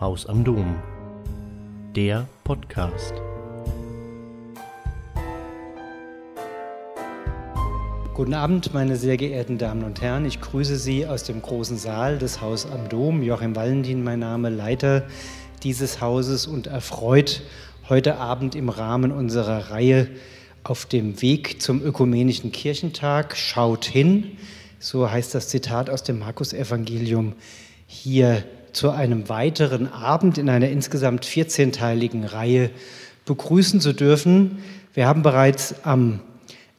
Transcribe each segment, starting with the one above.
Haus am Dom. Der Podcast. Guten Abend, meine sehr geehrten Damen und Herren. Ich grüße Sie aus dem großen Saal des Haus am Dom. Joachim Valentin, mein Name, Leiter dieses Hauses und erfreut heute Abend im Rahmen unserer Reihe auf dem Weg zum Ökumenischen Kirchentag. Schaut hin, so heißt das Zitat aus dem Markus-Evangelium, hier zu einem weiteren Abend in einer insgesamt 14-teiligen Reihe begrüßen zu dürfen. Wir haben bereits am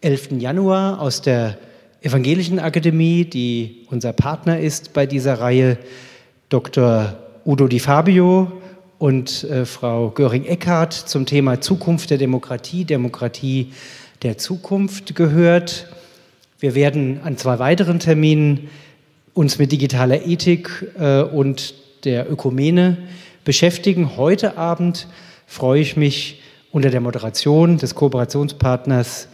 11. Januar aus der Evangelischen Akademie, die unser Partner ist bei dieser Reihe, Dr. Udo Di Fabio und äh, Frau Göring-Eckardt zum Thema Zukunft der Demokratie, Demokratie der Zukunft gehört. Wir werden an zwei weiteren Terminen uns mit digitaler Ethik äh, und der Ökumene beschäftigen. Heute Abend freue ich mich unter der Moderation des Kooperationspartners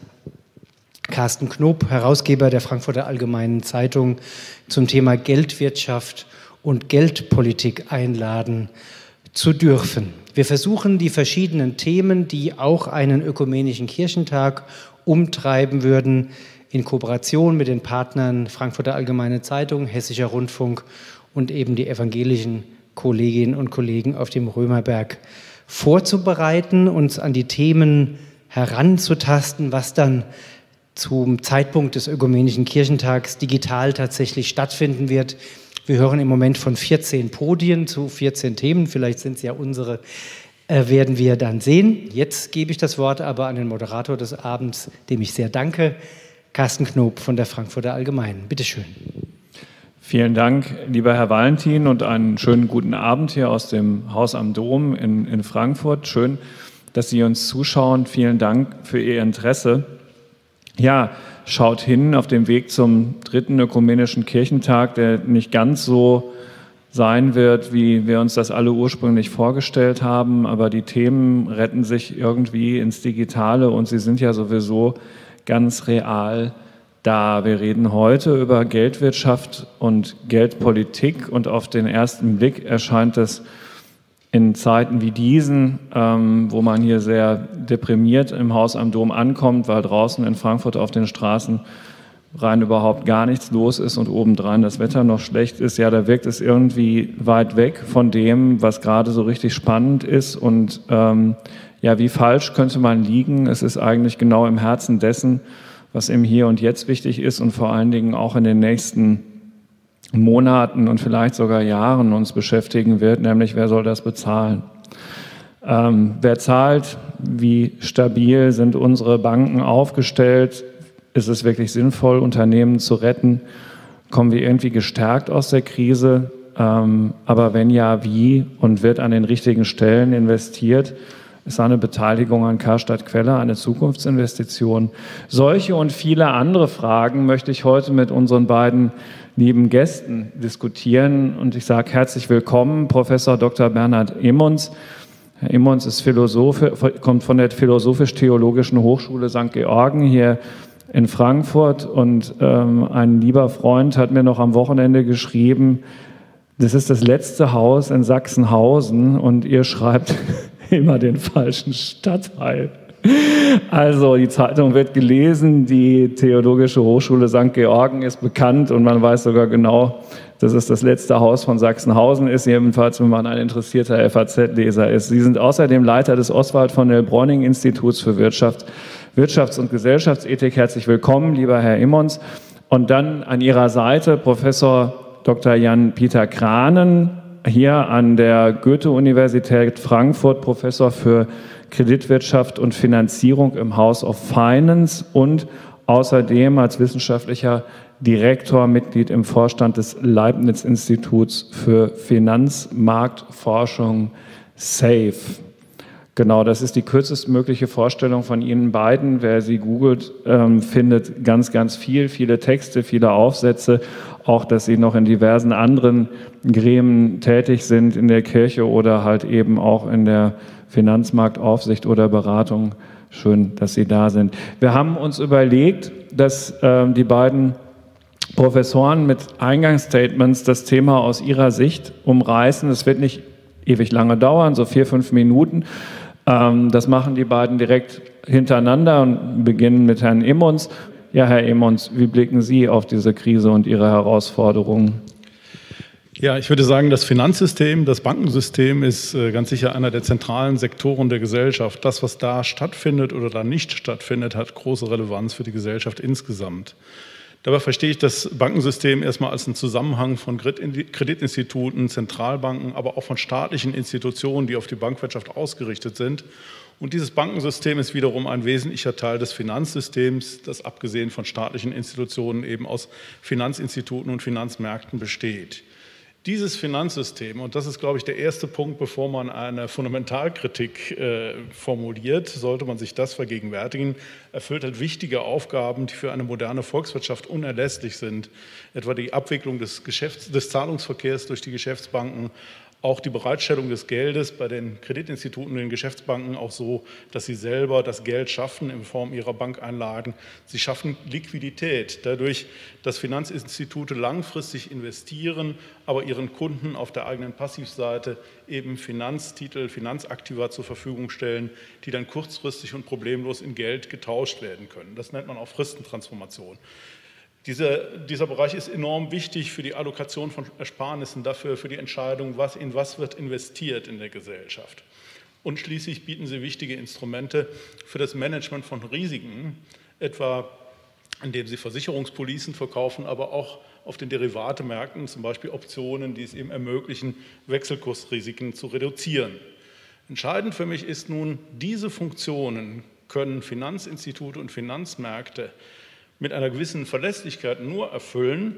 Carsten Knob, Herausgeber der Frankfurter Allgemeinen Zeitung, zum Thema Geldwirtschaft und Geldpolitik einladen zu dürfen. Wir versuchen die verschiedenen Themen, die auch einen ökumenischen Kirchentag umtreiben würden, in Kooperation mit den Partnern Frankfurter Allgemeine Zeitung, Hessischer Rundfunk und eben die evangelischen Kolleginnen und Kollegen auf dem Römerberg vorzubereiten, uns an die Themen heranzutasten, was dann zum Zeitpunkt des Ökumenischen Kirchentags digital tatsächlich stattfinden wird. Wir hören im Moment von 14 Podien zu 14 Themen, vielleicht sind es ja unsere, äh, werden wir dann sehen. Jetzt gebe ich das Wort aber an den Moderator des Abends, dem ich sehr danke, Carsten Knob von der Frankfurter Allgemeinen. Bitte schön. Vielen Dank, lieber Herr Valentin, und einen schönen guten Abend hier aus dem Haus am Dom in, in Frankfurt. Schön, dass Sie uns zuschauen. Vielen Dank für Ihr Interesse. Ja, schaut hin auf dem Weg zum dritten ökumenischen Kirchentag, der nicht ganz so sein wird, wie wir uns das alle ursprünglich vorgestellt haben, aber die Themen retten sich irgendwie ins Digitale und sie sind ja sowieso ganz real da. Wir reden heute über Geldwirtschaft und Geldpolitik und auf den ersten Blick erscheint es in Zeiten wie diesen, ähm, wo man hier sehr deprimiert im Haus am Dom ankommt, weil draußen in Frankfurt auf den Straßen rein überhaupt gar nichts los ist und obendrein das Wetter noch schlecht ist, ja, da wirkt es irgendwie weit weg von dem, was gerade so richtig spannend ist. Und ähm, ja, wie falsch könnte man liegen? Es ist eigentlich genau im Herzen dessen, was im Hier und Jetzt wichtig ist und vor allen Dingen auch in den nächsten Monaten und vielleicht sogar Jahren uns beschäftigen wird, nämlich wer soll das bezahlen? Ähm, wer zahlt? Wie stabil sind unsere Banken aufgestellt? Ist es wirklich sinnvoll, Unternehmen zu retten? Kommen wir irgendwie gestärkt aus der Krise? Ähm, aber wenn ja, wie? Und wird an den richtigen Stellen investiert? Ist eine Beteiligung an Karstadt Quelle eine Zukunftsinvestition? Solche und viele andere Fragen möchte ich heute mit unseren beiden lieben Gästen diskutieren. Und ich sage herzlich willkommen, Professor Dr. Bernhard Emmons. Herr Emmons ist Philosoph, kommt von der Philosophisch-Theologischen Hochschule St. Georgen hier in Frankfurt. Und ähm, ein lieber Freund hat mir noch am Wochenende geschrieben, das ist das letzte Haus in Sachsenhausen und ihr schreibt immer den falschen Stadtteil. Also die Zeitung wird gelesen, die Theologische Hochschule St. Georgen ist bekannt und man weiß sogar genau, dass es das letzte Haus von Sachsenhausen ist, jedenfalls wenn man ein interessierter FAZ-Leser ist. Sie sind außerdem Leiter des Oswald von der Bräuning Instituts für Wirtschaft, Wirtschafts- und Gesellschaftsethik. Herzlich willkommen, lieber Herr Immons. Und dann an Ihrer Seite Professor Dr. Jan-Peter Kranen, hier an der Goethe-Universität Frankfurt Professor für Kreditwirtschaft und Finanzierung im House of Finance und außerdem als wissenschaftlicher Direktor, Mitglied im Vorstand des Leibniz-Instituts für Finanzmarktforschung SAFE. Genau, das ist die kürzestmögliche Vorstellung von Ihnen beiden. Wer Sie googelt, ähm, findet ganz, ganz viel, viele Texte, viele Aufsätze auch, dass sie noch in diversen anderen Gremien tätig sind, in der Kirche oder halt eben auch in der Finanzmarktaufsicht oder Beratung. Schön, dass Sie da sind. Wir haben uns überlegt, dass äh, die beiden Professoren mit Eingangsstatements das Thema aus ihrer Sicht umreißen. Es wird nicht ewig lange dauern, so vier, fünf Minuten. Ähm, das machen die beiden direkt hintereinander und beginnen mit Herrn Emmons. Ja, Herr Emmons, wie blicken Sie auf diese Krise und Ihre Herausforderungen? Ja, ich würde sagen, das Finanzsystem, das Bankensystem ist äh, ganz sicher einer der zentralen Sektoren der Gesellschaft. Das, was da stattfindet oder da nicht stattfindet, hat große Relevanz für die Gesellschaft insgesamt. Dabei verstehe ich das Bankensystem erstmal als einen Zusammenhang von Kreditinstituten, Zentralbanken, aber auch von staatlichen Institutionen, die auf die Bankwirtschaft ausgerichtet sind. Und dieses Bankensystem ist wiederum ein wesentlicher Teil des Finanzsystems, das abgesehen von staatlichen Institutionen eben aus Finanzinstituten und Finanzmärkten besteht. Dieses Finanzsystem, und das ist, glaube ich, der erste Punkt, bevor man eine Fundamentalkritik äh, formuliert, sollte man sich das vergegenwärtigen, erfüllt halt wichtige Aufgaben, die für eine moderne Volkswirtschaft unerlässlich sind, etwa die Abwicklung des, Geschäfts-, des Zahlungsverkehrs durch die Geschäftsbanken, auch die Bereitstellung des Geldes bei den Kreditinstituten und den Geschäftsbanken auch so, dass sie selber das Geld schaffen in Form ihrer Bankeinlagen. Sie schaffen Liquidität dadurch, dass Finanzinstitute langfristig investieren, aber ihren Kunden auf der eigenen Passivseite eben Finanztitel, Finanzaktiva zur Verfügung stellen, die dann kurzfristig und problemlos in Geld getauscht werden können. Das nennt man auch Fristentransformation. Dieser, dieser Bereich ist enorm wichtig für die Allokation von Ersparnissen, dafür für die Entscheidung, was in was wird investiert in der Gesellschaft. Und schließlich bieten sie wichtige Instrumente für das Management von Risiken, etwa indem sie Versicherungspolicen verkaufen, aber auch auf den Derivatemärkten, zum Beispiel Optionen, die es eben ermöglichen, Wechselkursrisiken zu reduzieren. Entscheidend für mich ist nun, diese Funktionen können Finanzinstitute und Finanzmärkte mit einer gewissen Verlässlichkeit nur erfüllen,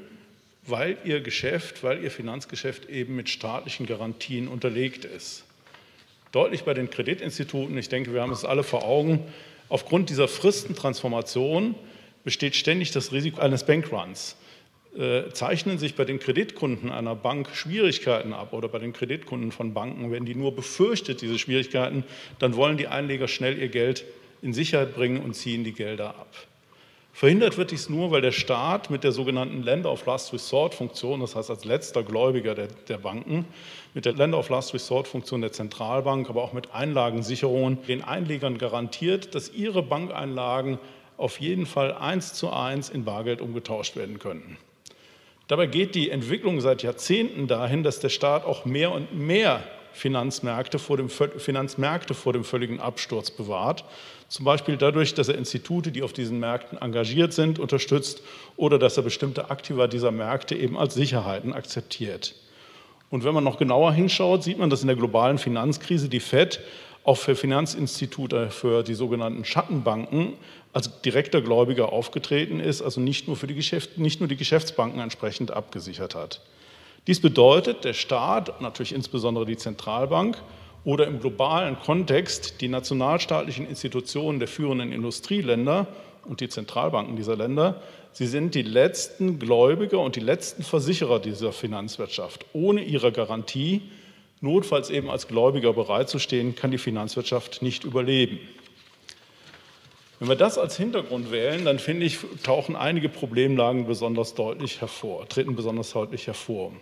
weil ihr Geschäft, weil ihr Finanzgeschäft eben mit staatlichen Garantien unterlegt ist. Deutlich bei den Kreditinstituten, ich denke, wir haben es alle vor Augen, aufgrund dieser Fristentransformation besteht ständig das Risiko eines Bankruns. Äh, zeichnen sich bei den Kreditkunden einer Bank Schwierigkeiten ab oder bei den Kreditkunden von Banken, wenn die nur befürchtet, diese Schwierigkeiten, dann wollen die Einleger schnell ihr Geld in Sicherheit bringen und ziehen die Gelder ab. Verhindert wird dies nur, weil der Staat mit der sogenannten Lender of Last Resort Funktion, das heißt als letzter Gläubiger der, der Banken, mit der Lender of Last Resort Funktion der Zentralbank, aber auch mit Einlagensicherungen den Einlegern garantiert, dass ihre Bankeinlagen auf jeden Fall eins zu eins in Bargeld umgetauscht werden können. Dabei geht die Entwicklung seit Jahrzehnten dahin, dass der Staat auch mehr und mehr Finanzmärkte vor dem, Finanzmärkte vor dem völligen Absturz bewahrt zum Beispiel dadurch, dass er Institute, die auf diesen Märkten engagiert sind, unterstützt oder dass er bestimmte Aktiva dieser Märkte eben als Sicherheiten akzeptiert. Und wenn man noch genauer hinschaut, sieht man, dass in der globalen Finanzkrise die Fed auch für Finanzinstitute, für die sogenannten Schattenbanken als direkter Gläubiger aufgetreten ist, also nicht nur, für die Geschäft, nicht nur die Geschäftsbanken entsprechend abgesichert hat. Dies bedeutet, der Staat, natürlich insbesondere die Zentralbank, oder im globalen Kontext die nationalstaatlichen Institutionen der führenden Industrieländer und die Zentralbanken dieser Länder, sie sind die letzten Gläubiger und die letzten Versicherer dieser Finanzwirtschaft. Ohne ihre Garantie, notfalls eben als Gläubiger bereitzustehen, kann die Finanzwirtschaft nicht überleben. Wenn wir das als Hintergrund wählen, dann finde ich, tauchen einige Problemlagen besonders deutlich hervor, treten besonders deutlich hervor.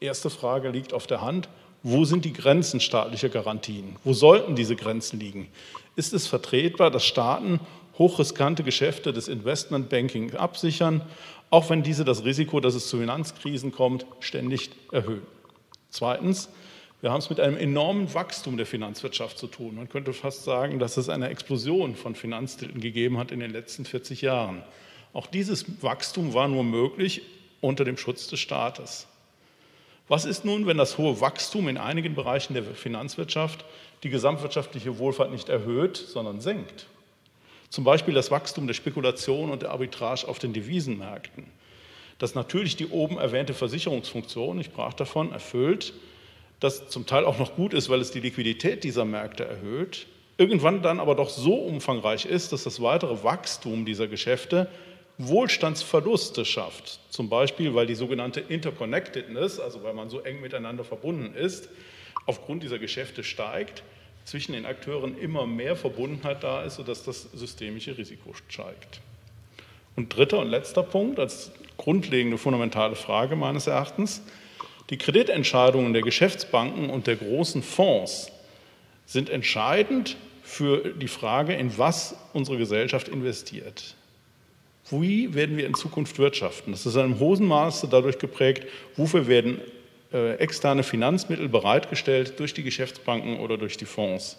Erste Frage liegt auf der Hand, wo sind die Grenzen staatlicher Garantien? Wo sollten diese Grenzen liegen? Ist es vertretbar, dass Staaten hochriskante Geschäfte des Investmentbanking absichern, auch wenn diese das Risiko, dass es zu Finanzkrisen kommt, ständig erhöhen? Zweitens, wir haben es mit einem enormen Wachstum der Finanzwirtschaft zu tun. Man könnte fast sagen, dass es eine Explosion von Finanztiteln gegeben hat in den letzten 40 Jahren. Auch dieses Wachstum war nur möglich unter dem Schutz des Staates. Was ist nun, wenn das hohe Wachstum in einigen Bereichen der Finanzwirtschaft die gesamtwirtschaftliche Wohlfahrt nicht erhöht, sondern senkt? Zum Beispiel das Wachstum der Spekulation und der Arbitrage auf den Devisenmärkten. Das natürlich die oben erwähnte Versicherungsfunktion, ich sprach davon, erfüllt, das zum Teil auch noch gut ist, weil es die Liquidität dieser Märkte erhöht, irgendwann dann aber doch so umfangreich ist, dass das weitere Wachstum dieser Geschäfte Wohlstandsverluste schafft. Zum Beispiel, weil die sogenannte Interconnectedness, also weil man so eng miteinander verbunden ist, aufgrund dieser Geschäfte steigt, zwischen den Akteuren immer mehr Verbundenheit da ist, sodass das systemische Risiko steigt. Und dritter und letzter Punkt, als grundlegende fundamentale Frage meines Erachtens, Die Kreditentscheidungen der Geschäftsbanken und der großen Fonds sind entscheidend für die Frage, in was unsere Gesellschaft investiert. Wie werden wir in Zukunft wirtschaften? Das ist in einem hohen dadurch geprägt, wofür werden äh, externe Finanzmittel bereitgestellt durch die Geschäftsbanken oder durch die Fonds.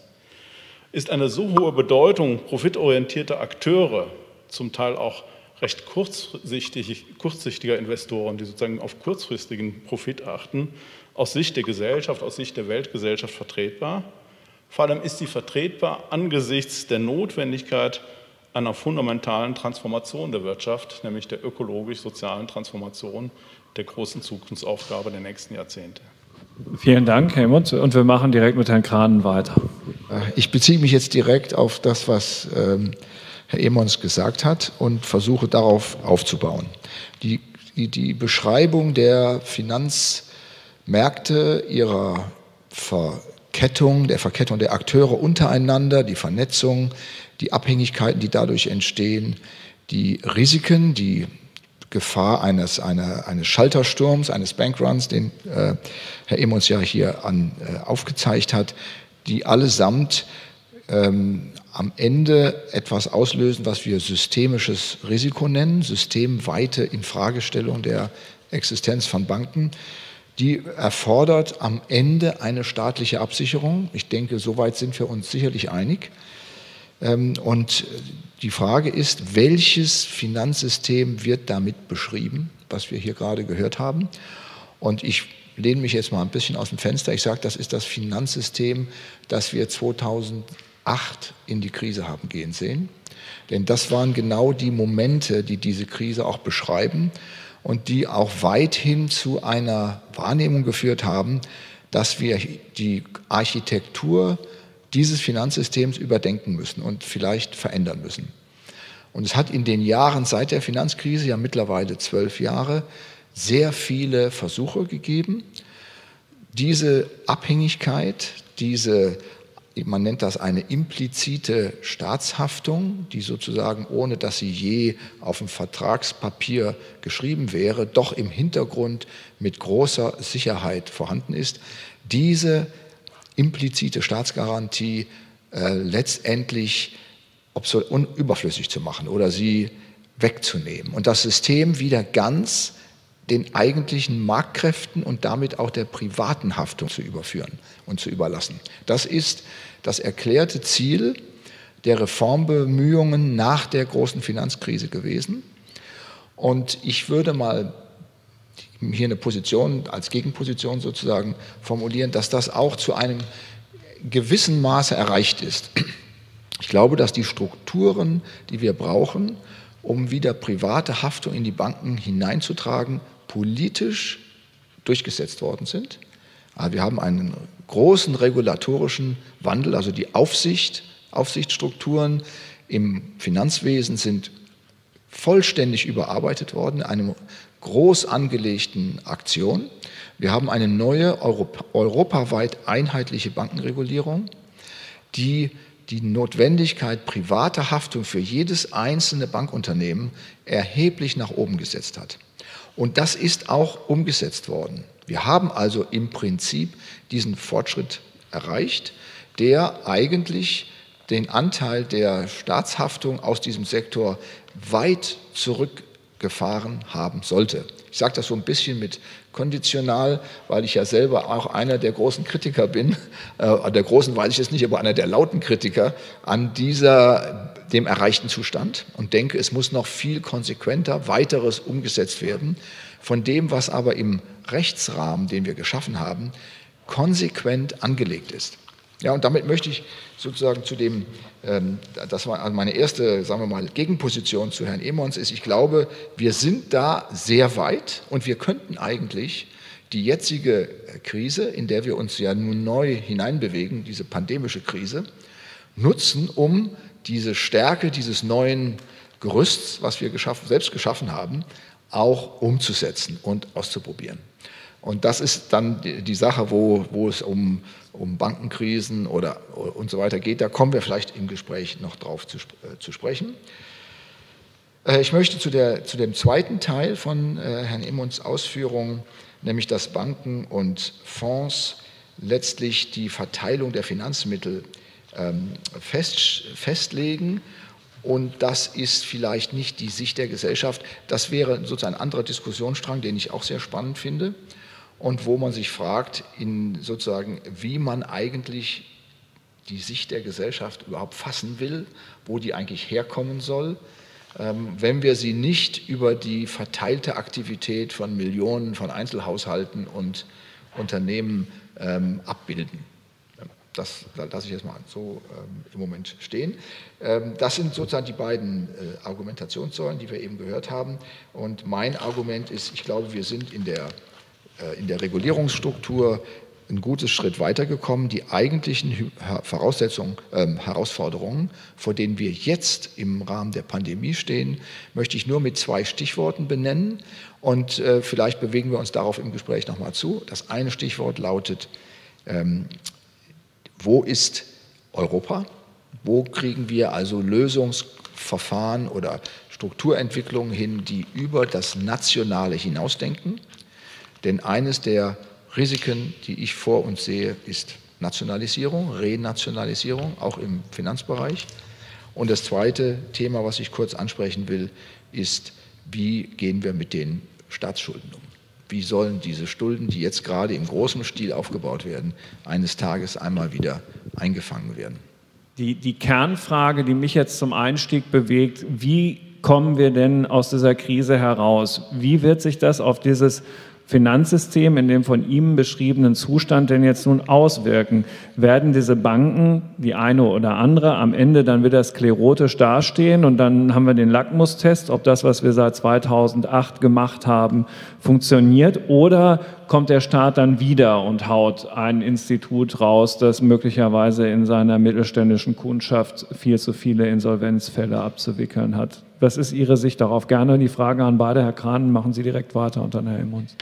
Ist eine so hohe Bedeutung profitorientierter Akteure, zum Teil auch recht kurzsichtig, kurzsichtiger Investoren, die sozusagen auf kurzfristigen Profit achten, aus Sicht der Gesellschaft, aus Sicht der Weltgesellschaft vertretbar? Vor allem ist sie vertretbar angesichts der Notwendigkeit einer fundamentalen Transformation der Wirtschaft, nämlich der ökologisch-sozialen Transformation der großen Zukunftsaufgabe der nächsten Jahrzehnte. Vielen Dank, Helmut. Und wir machen direkt mit Herrn Kranen weiter. Ich beziehe mich jetzt direkt auf das, was ähm, Herr Emons gesagt hat und versuche darauf aufzubauen. Die, die, die Beschreibung der Finanzmärkte, ihrer Verkettung, der Verkettung der Akteure untereinander, die Vernetzung, die Abhängigkeiten, die dadurch entstehen, die Risiken, die Gefahr eines, einer, eines Schaltersturms, eines Bankruns, den äh, Herr Emons ja hier an, äh, aufgezeigt hat, die allesamt ähm, am Ende etwas auslösen, was wir systemisches Risiko nennen, systemweite Infragestellung der Existenz von Banken. Die erfordert am Ende eine staatliche Absicherung. Ich denke, soweit sind wir uns sicherlich einig. Ähm, und die Frage ist, welches Finanzsystem wird damit beschrieben, was wir hier gerade gehört haben? Und ich lehne mich jetzt mal ein bisschen aus dem Fenster. Ich sage, das ist das Finanzsystem, das wir 2008 in die Krise haben gehen sehen. Denn das waren genau die Momente, die diese Krise auch beschreiben und die auch weithin zu einer Wahrnehmung geführt haben, dass wir die Architektur dieses Finanzsystems überdenken müssen und vielleicht verändern müssen. Und es hat in den Jahren seit der Finanzkrise, ja mittlerweile zwölf Jahre, sehr viele Versuche gegeben, diese Abhängigkeit, diese, man nennt das eine implizite Staatshaftung, die sozusagen ohne dass sie je auf dem Vertragspapier geschrieben wäre, doch im Hintergrund mit großer Sicherheit vorhanden ist, diese implizite Staatsgarantie äh, letztendlich überflüssig zu machen oder sie wegzunehmen und das System wieder ganz den eigentlichen Marktkräften und damit auch der privaten Haftung zu überführen und zu überlassen. Das ist das erklärte Ziel der Reformbemühungen nach der großen Finanzkrise gewesen. Und ich würde mal hier eine Position als Gegenposition sozusagen formulieren, dass das auch zu einem gewissen Maße erreicht ist. Ich glaube, dass die Strukturen, die wir brauchen, um wieder private Haftung in die Banken hineinzutragen, politisch durchgesetzt worden sind. Wir haben einen großen regulatorischen Wandel, also die Aufsicht, Aufsichtsstrukturen im Finanzwesen sind vollständig überarbeitet worden, einem groß angelegten Aktion. Wir haben eine neue Europa, europaweit einheitliche Bankenregulierung, die die Notwendigkeit privater Haftung für jedes einzelne Bankunternehmen erheblich nach oben gesetzt hat. Und das ist auch umgesetzt worden. Wir haben also im Prinzip diesen Fortschritt erreicht, der eigentlich den Anteil der Staatshaftung aus diesem Sektor weit zurück gefahren haben sollte. Ich sage das so ein bisschen mit konditional, weil ich ja selber auch einer der großen Kritiker bin, äh, der großen weiß ich es nicht, aber einer der lauten Kritiker an dieser, dem erreichten Zustand und denke, es muss noch viel konsequenter weiteres umgesetzt werden, von dem, was aber im Rechtsrahmen, den wir geschaffen haben, konsequent angelegt ist. Ja, und damit möchte ich sozusagen zu dem, ähm, das war meine erste, sagen wir mal, Gegenposition zu Herrn Emons, ist, ich glaube, wir sind da sehr weit und wir könnten eigentlich die jetzige Krise, in der wir uns ja nun neu hineinbewegen, diese pandemische Krise, nutzen, um diese Stärke dieses neuen Gerüsts, was wir geschaffen, selbst geschaffen haben, auch umzusetzen und auszuprobieren. Und das ist dann die Sache, wo, wo es um, um Bankenkrisen oder und so weiter geht. Da kommen wir vielleicht im Gespräch noch drauf zu, äh, zu sprechen. Äh, ich möchte zu, der, zu dem zweiten Teil von äh, Herrn Immons Ausführungen nämlich dass Banken und Fonds letztlich die Verteilung der Finanzmittel ähm, fest, festlegen. Und das ist vielleicht nicht die Sicht der Gesellschaft. Das wäre sozusagen ein anderer Diskussionsstrang, den ich auch sehr spannend finde und wo man sich fragt, in sozusagen, wie man eigentlich die Sicht der Gesellschaft überhaupt fassen will, wo die eigentlich herkommen soll, ähm, wenn wir sie nicht über die verteilte Aktivität von Millionen von Einzelhaushalten und Unternehmen ähm, abbilden. Das lasse ich jetzt mal so ähm, im Moment stehen. Ähm, das sind sozusagen die beiden äh, Argumentationssäulen, die wir eben gehört haben. Und mein Argument ist, ich glaube, wir sind in der, in der Regulierungsstruktur ein gutes Schritt weitergekommen. Die eigentlichen Voraussetzungen, äh, Herausforderungen, vor denen wir jetzt im Rahmen der Pandemie stehen, möchte ich nur mit zwei Stichworten benennen. Und äh, vielleicht bewegen wir uns darauf im Gespräch nochmal zu. Das eine Stichwort lautet, ähm, wo ist Europa? Wo kriegen wir also Lösungsverfahren oder Strukturentwicklungen hin, die über das Nationale hinausdenken? Denn eines der Risiken, die ich vor uns sehe, ist Nationalisierung, Renationalisierung, auch im Finanzbereich. Und das zweite Thema, was ich kurz ansprechen will, ist, wie gehen wir mit den Staatsschulden um? Wie sollen diese Schulden, die jetzt gerade im großen Stil aufgebaut werden, eines Tages einmal wieder eingefangen werden? Die, die Kernfrage, die mich jetzt zum Einstieg bewegt, wie kommen wir denn aus dieser Krise heraus? Wie wird sich das auf dieses Finanzsystem in dem von ihm beschriebenen Zustand denn jetzt nun auswirken? Werden diese Banken, die eine oder andere, am Ende dann wieder sklerotisch dastehen und dann haben wir den Lackmustest, ob das, was wir seit 2008 gemacht haben, funktioniert oder kommt der Staat dann wieder und haut ein Institut raus, das möglicherweise in seiner mittelständischen Kundschaft viel zu viele Insolvenzfälle abzuwickeln hat? Was ist Ihre Sicht darauf? Gerne die Frage an beide. Herr Kran, machen Sie direkt weiter und dann Herr Emmons.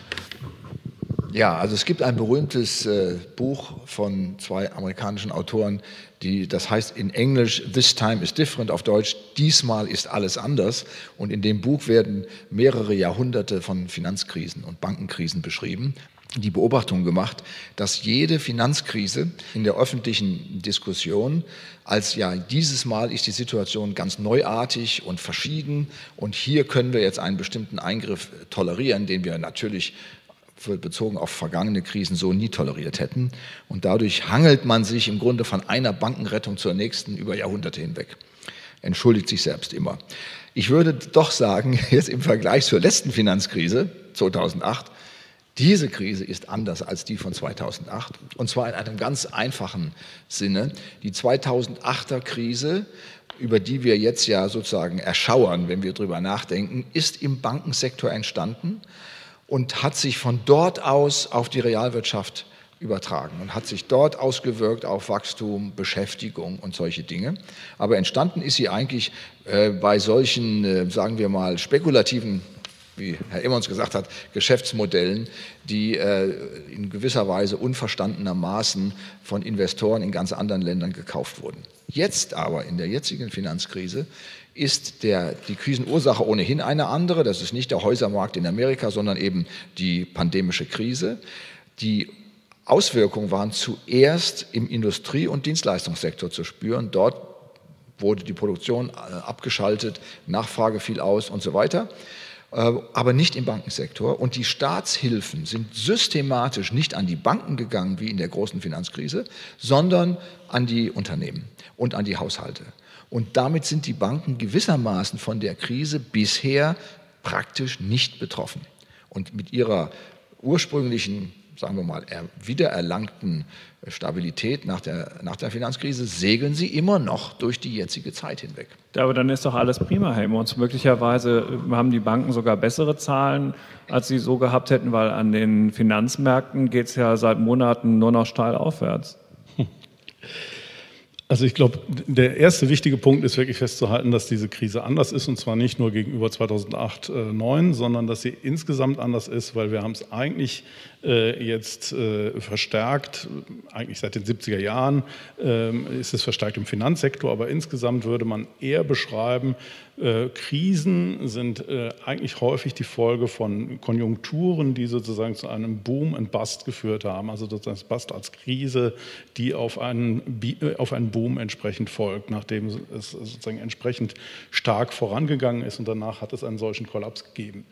Ja, also es gibt ein berühmtes äh, Buch von zwei amerikanischen Autoren, die, das heißt in Englisch This Time is Different, auf Deutsch Diesmal ist alles anders. Und in dem Buch werden mehrere Jahrhunderte von Finanzkrisen und Bankenkrisen beschrieben die Beobachtung gemacht, dass jede Finanzkrise in der öffentlichen Diskussion als ja, dieses Mal ist die Situation ganz neuartig und verschieden und hier können wir jetzt einen bestimmten Eingriff tolerieren, den wir natürlich bezogen auf vergangene Krisen so nie toleriert hätten. Und dadurch hangelt man sich im Grunde von einer Bankenrettung zur nächsten über Jahrhunderte hinweg. Entschuldigt sich selbst immer. Ich würde doch sagen, jetzt im Vergleich zur letzten Finanzkrise 2008, diese Krise ist anders als die von 2008 und zwar in einem ganz einfachen Sinne. Die 2008er Krise, über die wir jetzt ja sozusagen erschauern, wenn wir darüber nachdenken, ist im Bankensektor entstanden und hat sich von dort aus auf die Realwirtschaft übertragen und hat sich dort ausgewirkt auf Wachstum, Beschäftigung und solche Dinge. Aber entstanden ist sie eigentlich äh, bei solchen, äh, sagen wir mal, spekulativen wie Herr Emmons gesagt hat, Geschäftsmodellen, die äh, in gewisser Weise unverstandenermaßen von Investoren in ganz anderen Ländern gekauft wurden. Jetzt aber, in der jetzigen Finanzkrise, ist der, die Krisenursache ohnehin eine andere. Das ist nicht der Häusermarkt in Amerika, sondern eben die pandemische Krise. Die Auswirkungen waren zuerst im Industrie- und Dienstleistungssektor zu spüren. Dort wurde die Produktion äh, abgeschaltet, Nachfrage fiel aus und so weiter. Äh, aber nicht im Bankensektor. Und die Staatshilfen sind systematisch nicht an die Banken gegangen, wie in der großen Finanzkrise, sondern an die Unternehmen und an die Haushalte. Und damit sind die Banken gewissermaßen von der Krise bisher praktisch nicht betroffen. Und mit ihrer ursprünglichen sagen wir mal, wiedererlangten Stabilität nach der, nach der Finanzkrise segeln sie immer noch durch die jetzige Zeit hinweg. Ja, aber dann ist doch alles prima, Herr Immons. Möglicherweise haben die Banken sogar bessere Zahlen, als sie so gehabt hätten, weil an den Finanzmärkten geht es ja seit Monaten nur noch steil aufwärts. Also ich glaube, der erste wichtige Punkt ist wirklich festzuhalten, dass diese Krise anders ist und zwar nicht nur gegenüber 2008, 2009, äh, sondern dass sie insgesamt anders ist, weil wir haben es eigentlich äh, jetzt äh, verstärkt, eigentlich seit den 70er Jahren ähm, ist es verstärkt im Finanzsektor, aber insgesamt würde man eher beschreiben, Äh, Krisen sind äh, eigentlich häufig die Folge von Konjunkturen, die sozusagen zu einem Boom und Bust geführt haben. Also sozusagen das Bust als Krise, die auf einen, äh, auf einen Boom entsprechend folgt, nachdem es sozusagen entsprechend stark vorangegangen ist und danach hat es einen solchen Kollaps gegeben.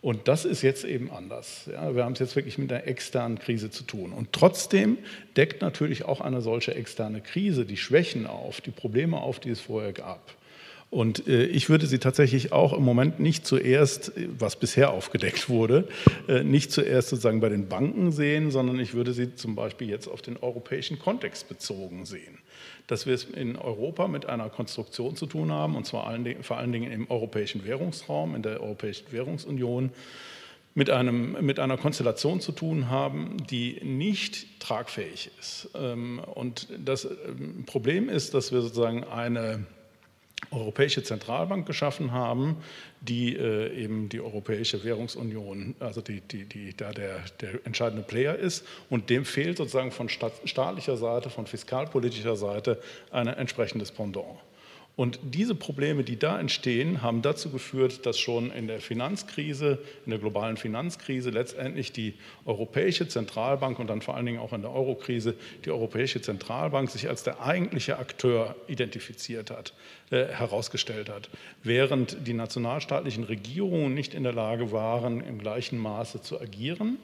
Und das ist jetzt eben anders. Ja, wir haben es jetzt wirklich mit einer externen Krise zu tun. Und trotzdem deckt natürlich auch eine solche externe Krise die Schwächen auf, die Probleme auf, die es vorher gab. Und äh, ich würde sie tatsächlich auch im Moment nicht zuerst, was bisher aufgedeckt wurde, äh, nicht zuerst sozusagen bei den Banken sehen, sondern ich würde sie zum Beispiel jetzt auf den europäischen Kontext bezogen sehen. Dass wir es in Europa mit einer Konstruktion zu tun haben, und zwar vor allen Dingen im europäischen Währungsraum, in der Europäischen Währungsunion, mit, einem, mit einer Konstellation zu tun haben, die nicht tragfähig ist. Ähm, und das ähm, Problem ist, dass wir sozusagen eine Europäische Zentralbank geschaffen haben, die äh, eben die Europäische Währungsunion, also die, die, die da der, der entscheidende Player ist. Und dem fehlt sozusagen von staatlicher Seite, von fiskalpolitischer Seite ein entsprechendes Pendant. Und diese Probleme, die da entstehen, haben dazu geführt, dass schon in der Finanzkrise, in der globalen Finanzkrise letztendlich die Europäische Zentralbank und dann vor allen Dingen auch in der Eurokrise die Europäische Zentralbank sich als der eigentliche Akteur identifiziert hat, äh, herausgestellt hat, während die nationalstaatlichen Regierungen nicht in der Lage waren, im gleichen Maße zu agieren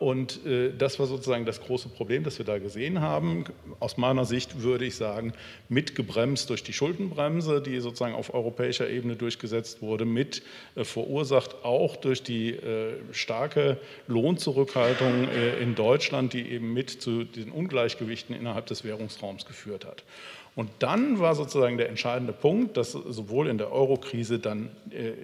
und äh, das war sozusagen das große Problem, das wir da gesehen haben. Aus meiner Sicht würde ich sagen, mitgebremst durch die Schuldenbremse, die sozusagen auf europäischer Ebene durchgesetzt wurde, mit äh, verursacht auch durch die starke Lohnzurückhaltung in Deutschland, die eben mit zu den Ungleichgewichten innerhalb des Währungsraums geführt hat. Und dann war sozusagen der entscheidende Punkt, dass sowohl in der Eurokrise dann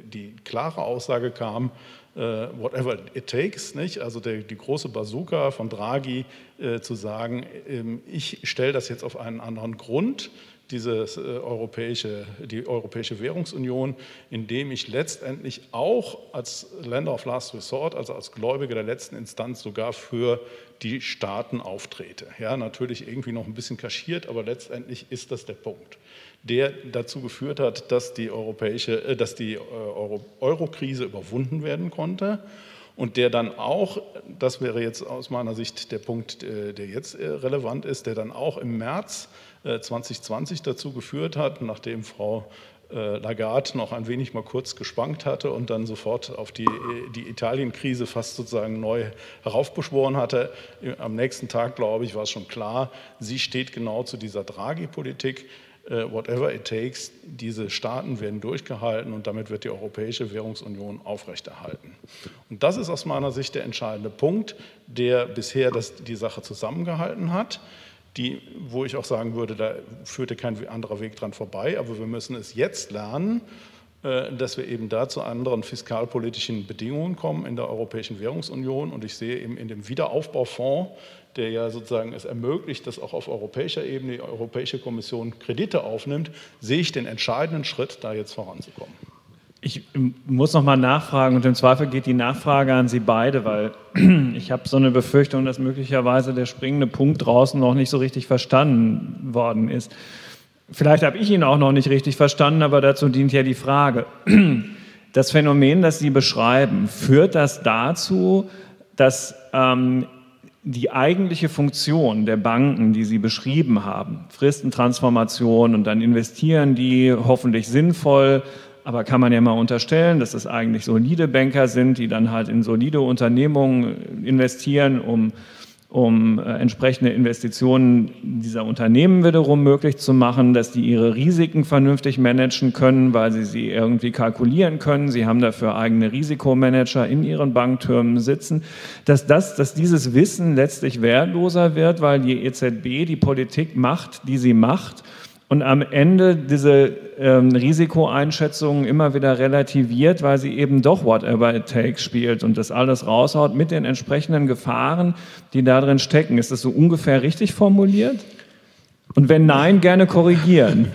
die klare Aussage kam, äh, whatever it takes, nicht? also der, die große Bazooka von Draghi äh, zu sagen, ähm, ich stelle das jetzt auf einen anderen Grund, dieses, äh, europäische, die Europäische Währungsunion, indem ich letztendlich auch als Länder of Last Resort, also als Gläubiger der letzten Instanz sogar für die Staaten auftrete. Ja, natürlich irgendwie noch ein bisschen kaschiert, aber letztendlich ist das der Punkt der dazu geführt hat, dass die, europäische, äh, dass die äh, Euro-Krise überwunden werden konnte und der dann auch, das wäre jetzt aus meiner Sicht der Punkt, äh, der jetzt relevant ist, der dann auch im März 2020 dazu geführt hat, nachdem Frau Lagarde noch ein wenig mal kurz gespankt hatte und dann sofort auf die, die Italien-Krise fast sozusagen neu heraufbeschworen hatte. Am nächsten Tag, glaube ich, war es schon klar, sie steht genau zu dieser Draghi-Politik. Äh, whatever it takes, diese Staaten werden durchgehalten und damit wird die Europäische Währungsunion aufrechterhalten. Und das ist aus meiner Sicht der entscheidende Punkt, der bisher das, die Sache zusammengehalten hat. Die, wo ich auch sagen würde, da führte kein anderer Weg dran vorbei, aber wir müssen es jetzt lernen, dass wir eben da zu anderen fiskalpolitischen Bedingungen kommen in der Europäischen Währungsunion. Und ich sehe eben in dem Wiederaufbaufonds der ja sozusagen es ermöglicht, dass auch auf europäischer Ebene die Europäische Kommission Kredite aufnimmt, sehe ich den entscheidenden Schritt, da jetzt voranzukommen. Ich muss noch mal nachfragen und im Zweifel geht die Nachfrage an Sie beide, weil ich habe so eine Befürchtung, dass möglicherweise der springende Punkt draußen noch nicht so richtig verstanden worden ist. Vielleicht habe ich ihn auch noch nicht richtig verstanden, aber dazu dient ja die Frage. Das Phänomen, das Sie beschreiben, führt das dazu, dass ähm, die eigentliche Funktion der Banken, die Sie beschrieben haben, Fristentransformation und dann investieren die hoffentlich sinnvoll, aber kann man ja mal unterstellen, dass es eigentlich solide Banker sind, die dann halt in solide Unternehmungen investieren, um um äh, entsprechende Investitionen dieser Unternehmen wiederum möglich zu machen, dass die ihre Risiken vernünftig managen können, weil sie sie irgendwie kalkulieren können. Sie haben dafür eigene Risikomanager in ihren Banktürmen sitzen. Dass, das, dass dieses Wissen letztlich wertloser wird, weil die EZB die Politik macht, die sie macht und am Ende diese ähm, Risikoeinschätzungen immer wieder relativiert, weil sie eben doch whatever it takes spielt und das alles raushaut mit den entsprechenden Gefahren, die da drin stecken. Ist das so ungefähr richtig formuliert? Und wenn nein, gerne korrigieren.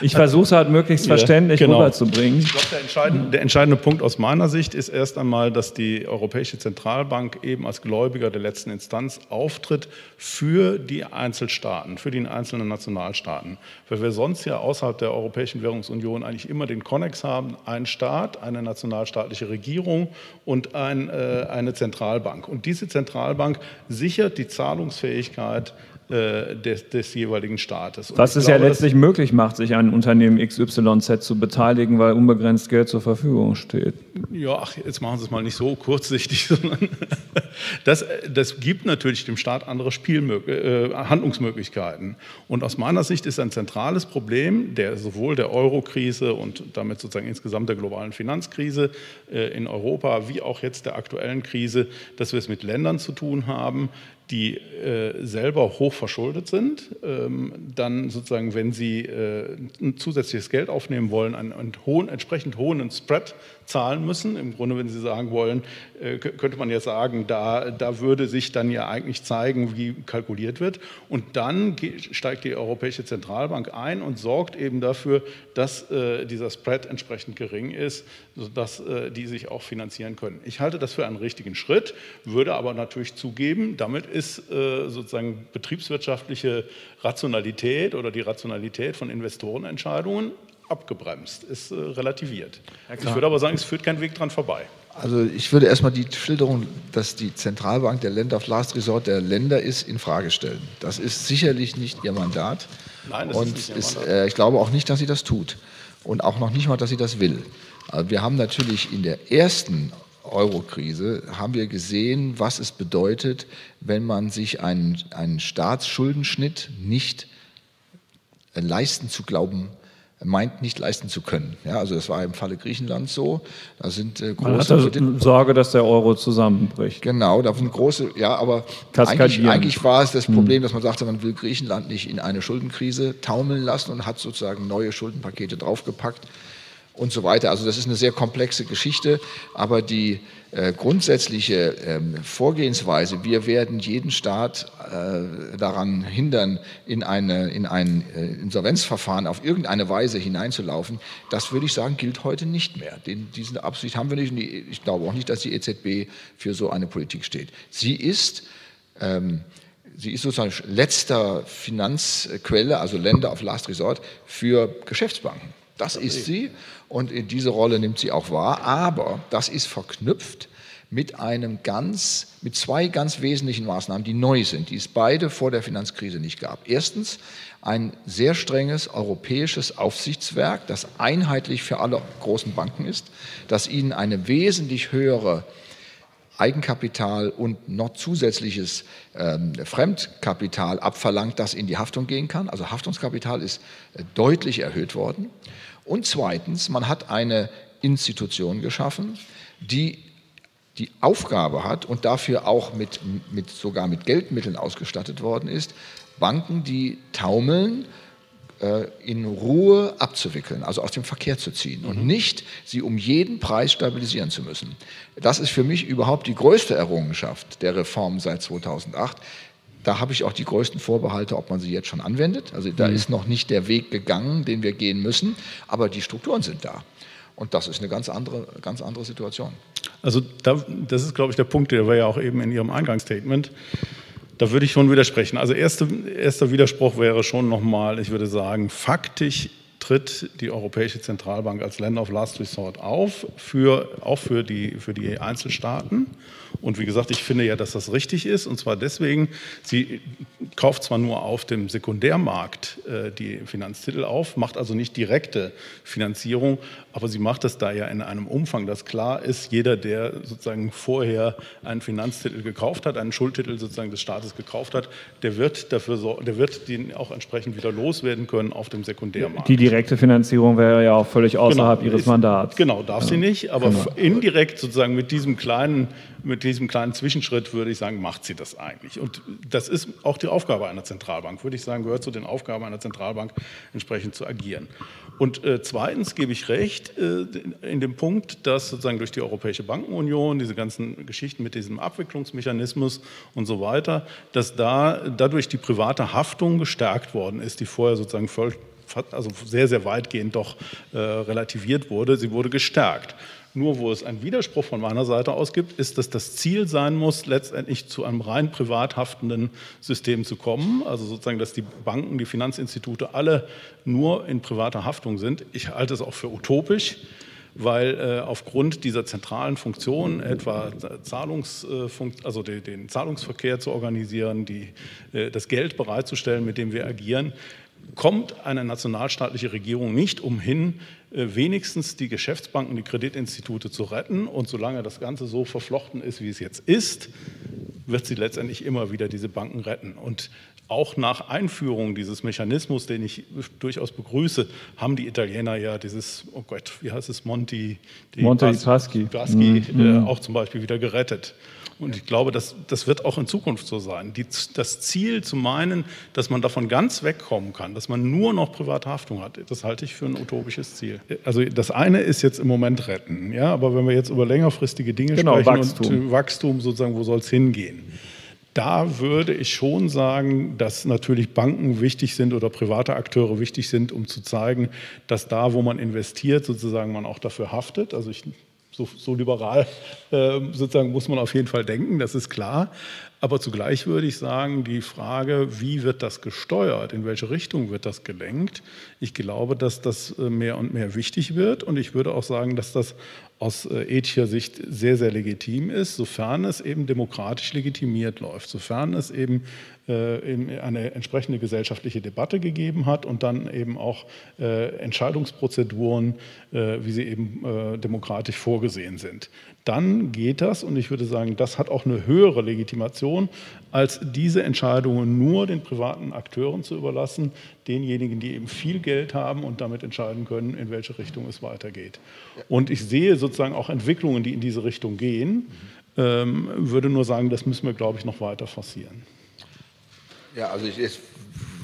Ich versuche es halt möglichst verständlich genau. rüberzubringen. Ich glaube, der entscheidende, der entscheidende Punkt aus meiner Sicht ist erst einmal, dass die Europäische Zentralbank eben als Gläubiger der letzten Instanz auftritt für die Einzelstaaten, für die einzelnen Nationalstaaten. Weil wir sonst ja außerhalb der Europäischen Währungsunion eigentlich immer den Konnex haben, ein Staat, eine nationalstaatliche Regierung und ein, äh, eine Zentralbank. Und diese Zentralbank sichert die Zahlungsfähigkeit äh, des, des, jeweiligen Staates. Und Was es glaube, ja letztlich möglich macht, sich an Unternehmen XYZ zu beteiligen, weil unbegrenzt Geld zur Verfügung steht. Ja, ach, jetzt machen Sie es mal nicht so kurzsichtig, sondern das, das gibt natürlich dem Staat andere Spielmög äh, Handlungsmöglichkeiten. Und aus meiner Sicht ist ein zentrales Problem der, sowohl der Euro-Krise und damit sozusagen insgesamt der globalen Finanzkrise äh, in Europa wie auch jetzt der aktuellen Krise, dass wir es mit Ländern zu tun haben, die äh, selber hoch verschuldet sind, ähm, dann sozusagen, wenn sie äh, ein zusätzliches Geld aufnehmen wollen, einen, einen hohen, entsprechend hohen Spread zahlen müssen. Im Grunde, wenn Sie sagen wollen, äh, könnte man ja sagen, da, da würde sich dann ja eigentlich zeigen, wie kalkuliert wird. Und dann steigt die Europäische Zentralbank ein und sorgt eben dafür, dass äh, dieser Spread entsprechend gering ist, sodass äh, die sich auch finanzieren können. Ich halte das für einen richtigen Schritt, würde aber natürlich zugeben, damit ist sozusagen betriebswirtschaftliche Rationalität oder die Rationalität von Investorenentscheidungen abgebremst, ist äh, relativiert. ich würde aber sagen, es führt kein Weg dran vorbei. Also ich würde erstmal die Schilderung, dass die Zentralbank der Länder of Last Resort der Länder ist, in Frage stellen. Das ist sicherlich nicht ihr Mandat. Nein, das und ist nicht ihr Mandat. Ist, äh, ich glaube auch nicht, dass sie das tut. Und auch noch nicht mal, dass sie das will. Also wir haben natürlich in der ersten Euro-Krise haben wir gesehen, was es bedeutet, wenn man sich einen, einen Staatsschuldenschnitt nicht leisten zu glauben meint, nicht leisten zu können. Ja, also das war im Falle Griechenlands so. Da sind äh, große Man also Sorge, dass der Euro zusammenbricht. Genau, da sind große, ja, aber eigentlich, eigentlich, war es das hm. Problem, dass man sagte, man will Griechenland nicht in eine Schuldenkrise taumeln lassen und hat sozusagen neue Schuldenpakete draufgepackt und so weiter. Also das ist eine sehr komplexe Geschichte, aber die äh, grundsätzliche ähm, Vorgehensweise, wir werden jeden Staat äh, daran hindern, in, eine, in ein äh, Insolvenzverfahren auf irgendeine Weise hineinzulaufen, das würde ich sagen, gilt heute nicht mehr. Den, diese Absicht haben wir nicht und ich glaube auch nicht, dass die EZB für so eine Politik steht. Sie ist ähm, sie ist sozusagen letzter Finanzquelle, also Länder auf Last Resort für Geschäftsbanken. Das ist sie. Und in diese Rolle nimmt sie auch wahr, aber das ist verknüpft mit einem ganz, mit zwei ganz wesentlichen Maßnahmen, die neu sind, die es beide vor der Finanzkrise nicht gab. Erstens ein sehr strenges europäisches Aufsichtswerk, das einheitlich für alle großen Banken ist, das ihnen eine wesentlich höhere Eigenkapital und noch zusätzliches ähm, Fremdkapital abverlangt, das in die Haftung gehen kann. Also Haftungskapital ist äh, deutlich erhöht worden. Und zweitens, man hat eine Institution geschaffen, die die Aufgabe hat und dafür auch mit, mit, sogar mit Geldmitteln ausgestattet worden ist, Banken, die taumeln, in Ruhe abzuwickeln, also aus dem Verkehr zu ziehen mhm. und nicht sie um jeden Preis stabilisieren zu müssen. Das ist für mich überhaupt die größte Errungenschaft der Reform seit 2008. Da habe ich auch die größten Vorbehalte, ob man sie jetzt schon anwendet. Also da mhm. ist noch nicht der Weg gegangen, den wir gehen müssen, aber die Strukturen sind da. Und das ist eine ganz andere, ganz andere Situation. Also da, das ist, glaube ich, der Punkt, der war ja auch eben in Ihrem Eingangsstatement. Da würde ich schon widersprechen. Also erste, erster Widerspruch wäre schon nochmal, ich würde sagen, faktisch tritt die Europäische Zentralbank als Land of Last Resort auf, für, auch für die, für die Einzelstaaten. Und wie gesagt, ich finde ja, dass das richtig ist. Und zwar deswegen, sie kauft zwar nur auf dem Sekundärmarkt äh, die Finanztitel auf, macht also nicht direkte Finanzierung, aber sie macht es da ja in einem Umfang, dass klar ist, jeder, der sozusagen vorher einen Finanztitel gekauft hat, einen Schuldtitel sozusagen des Staates gekauft hat, der wird dafür der wird den auch entsprechend wieder loswerden können auf dem Sekundärmarkt. Die direkte Finanzierung wäre ja auch völlig außerhalb genau, ihres Mandats. Genau, darf ja. sie nicht, aber genau. indirekt sozusagen mit diesem kleinen mit diesem kleinen Zwischenschritt würde ich sagen, macht sie das eigentlich. Und das ist auch die Aufgabe einer Zentralbank, würde ich sagen, gehört zu den Aufgaben einer Zentralbank, entsprechend zu agieren. Und äh, zweitens gebe ich recht äh, in dem Punkt, dass sozusagen durch die Europäische Bankenunion, diese ganzen Geschichten mit diesem Abwicklungsmechanismus und so weiter, dass da dadurch die private Haftung gestärkt worden ist, die vorher sozusagen voll, also sehr, sehr weitgehend doch äh, relativiert wurde. Sie wurde gestärkt. Nur wo es einen Widerspruch von meiner Seite aus gibt, ist, dass das Ziel sein muss, letztendlich zu einem rein privat haftenden System zu kommen. Also sozusagen, dass die Banken, die Finanzinstitute alle nur in privater Haftung sind. Ich halte es auch für utopisch weil äh, aufgrund dieser zentralen Funktionen, etwa Zahlungs, äh, also de, den Zahlungsverkehr zu organisieren, die, äh, das Geld bereitzustellen, mit dem wir agieren, kommt eine nationalstaatliche Regierung nicht umhin, äh, wenigstens die Geschäftsbanken, die Kreditinstitute zu retten. Und solange das Ganze so verflochten ist, wie es jetzt ist, wird sie letztendlich immer wieder diese Banken retten. Und auch nach Einführung dieses Mechanismus, den ich durchaus begrüße, haben die Italiener ja dieses, oh Gott, wie heißt es, Monti, Monte Paschi, Paschi mm, äh, mm. auch zum Beispiel wieder gerettet. Und ich glaube, das, das wird auch in Zukunft so sein. Die, das Ziel zu meinen, dass man davon ganz wegkommen kann, dass man nur noch private Haftung hat, das halte ich für ein utopisches Ziel. Also das eine ist jetzt im Moment retten, ja, aber wenn wir jetzt über längerfristige Dinge genau, sprechen Wachstum. und Wachstum sozusagen, wo soll es hingehen? Da würde ich schon sagen, dass natürlich Banken wichtig sind oder private Akteure wichtig sind, um zu zeigen, dass da, wo man investiert, sozusagen man auch dafür haftet. Also ich so, so liberal äh, sozusagen muss man auf jeden Fall denken, das ist klar. Aber zugleich würde ich sagen, die Frage, wie wird das gesteuert, in welche Richtung wird das gelenkt, ich glaube, dass das äh, mehr und mehr wichtig wird. Und ich würde auch sagen, dass das aus äh, ethischer Sicht sehr, sehr legitim ist, sofern es eben demokratisch legitimiert läuft, sofern es eben eine entsprechende gesellschaftliche Debatte gegeben hat und dann eben auch äh, Entscheidungsprozeduren, wie sie eben demokratisch vorgesehen sind. Dann geht das und ich würde sagen, das hat auch eine höhere Legitimation, als diese Entscheidungen nur den privaten Akteuren zu überlassen, denjenigen, die eben viel Geld haben und damit entscheiden können, in welche Richtung es weitergeht. Und ich sehe sozusagen auch Entwicklungen, die in diese Richtung gehen, ähm, würde nur sagen, das müssen wir, glaube ich, noch weiter forcieren. Ja, also ich, jetzt